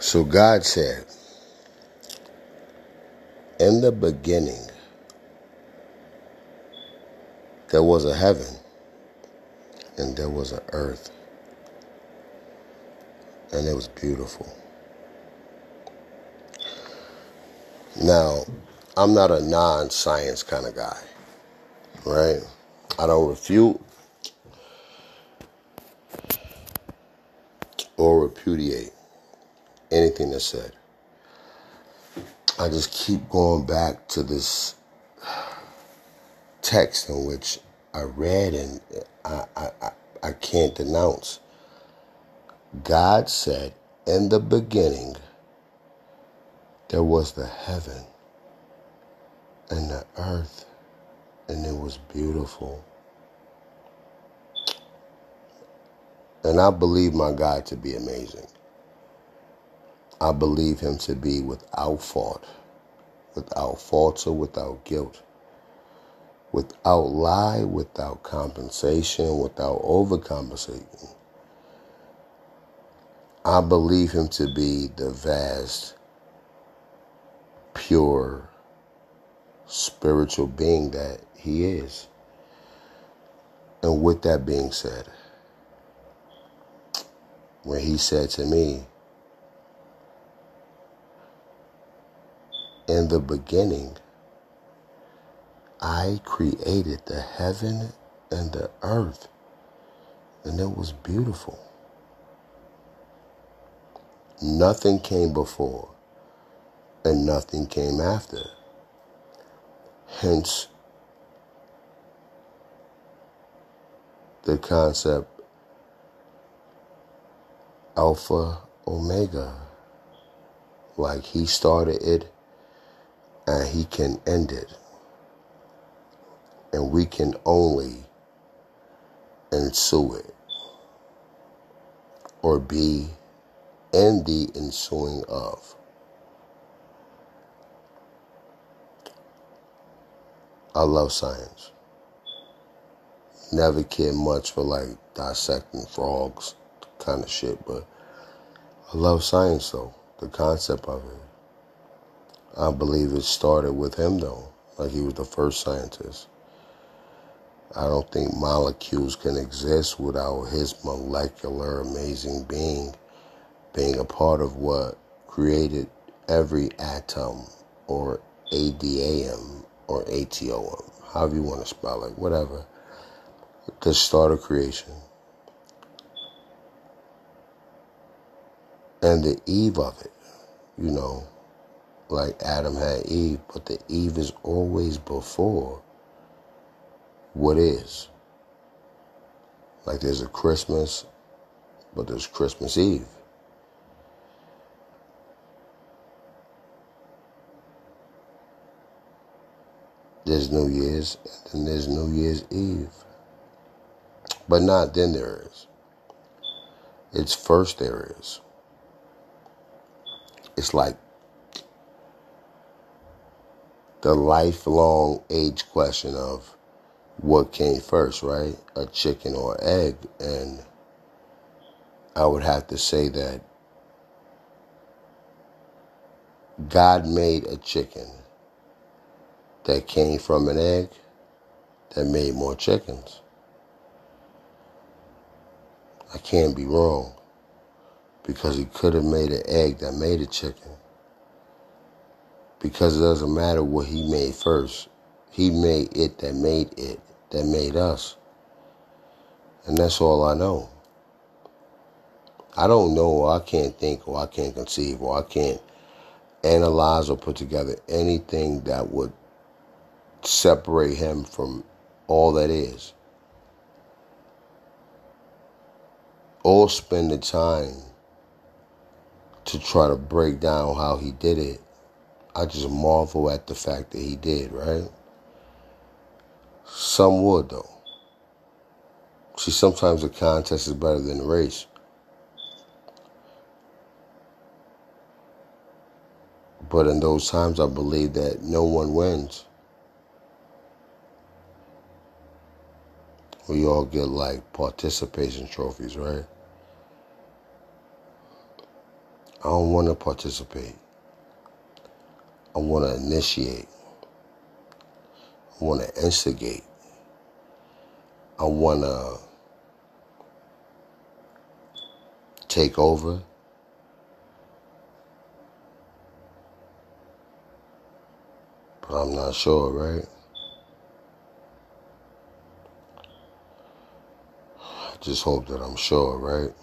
So God said, In the beginning, there was a heaven and there was an earth, and it was beautiful. Now, I'm not a non science kind of guy, right? I don't refute or repudiate anything that's said. I just keep going back to this text in which I read and I, I, I, I can't denounce. God said, In the beginning, there was the heaven and the earth, and it was beautiful. And I believe my God to be amazing. I believe him to be without fault, without fault or without guilt, without lie, without compensation, without overcompensating. I believe him to be the vast, pure, spiritual being that he is. And with that being said, when he said to me, In the beginning, I created the heaven and the earth, and it was beautiful. Nothing came before, and nothing came after. Hence, the concept Alpha Omega. Like he started it and he can end it. And we can only ensue it or be in the ensuing of. I love science. Never cared much for like dissecting frogs kind of shit, but I love science though, the concept of it. I believe it started with him though, like he was the first scientist. I don't think molecules can exist without his molecular amazing being being a part of what created every atom or ADAM or ATOM, however you want to spell it, whatever. The start of creation. And the eve of it, you know, like Adam had Eve, but the Eve is always before what is. Like there's a Christmas, but there's Christmas Eve. There's New Year's, and then there's New Year's Eve. But not then there is. It's first there is. It's like the lifelong age question of what came first, right? A chicken or egg. And I would have to say that God made a chicken that came from an egg that made more chickens. I can't be wrong because he could have made an egg that made a chicken. Because it doesn't matter what he made first. He made it that made it, that made us. And that's all I know. I don't know, or I can't think, or I can't conceive, or I can't analyze or put together anything that would separate him from all that is. Or spend the time to try to break down how he did it. I just marvel at the fact that he did, right? Some would, though. See, sometimes the contest is better than the race. But in those times, I believe that no one wins. We all get like participation trophies, right? I don't want to participate. I want to initiate. I want to instigate. I want to take over. But I'm not sure, right? I just hope that I'm sure, right?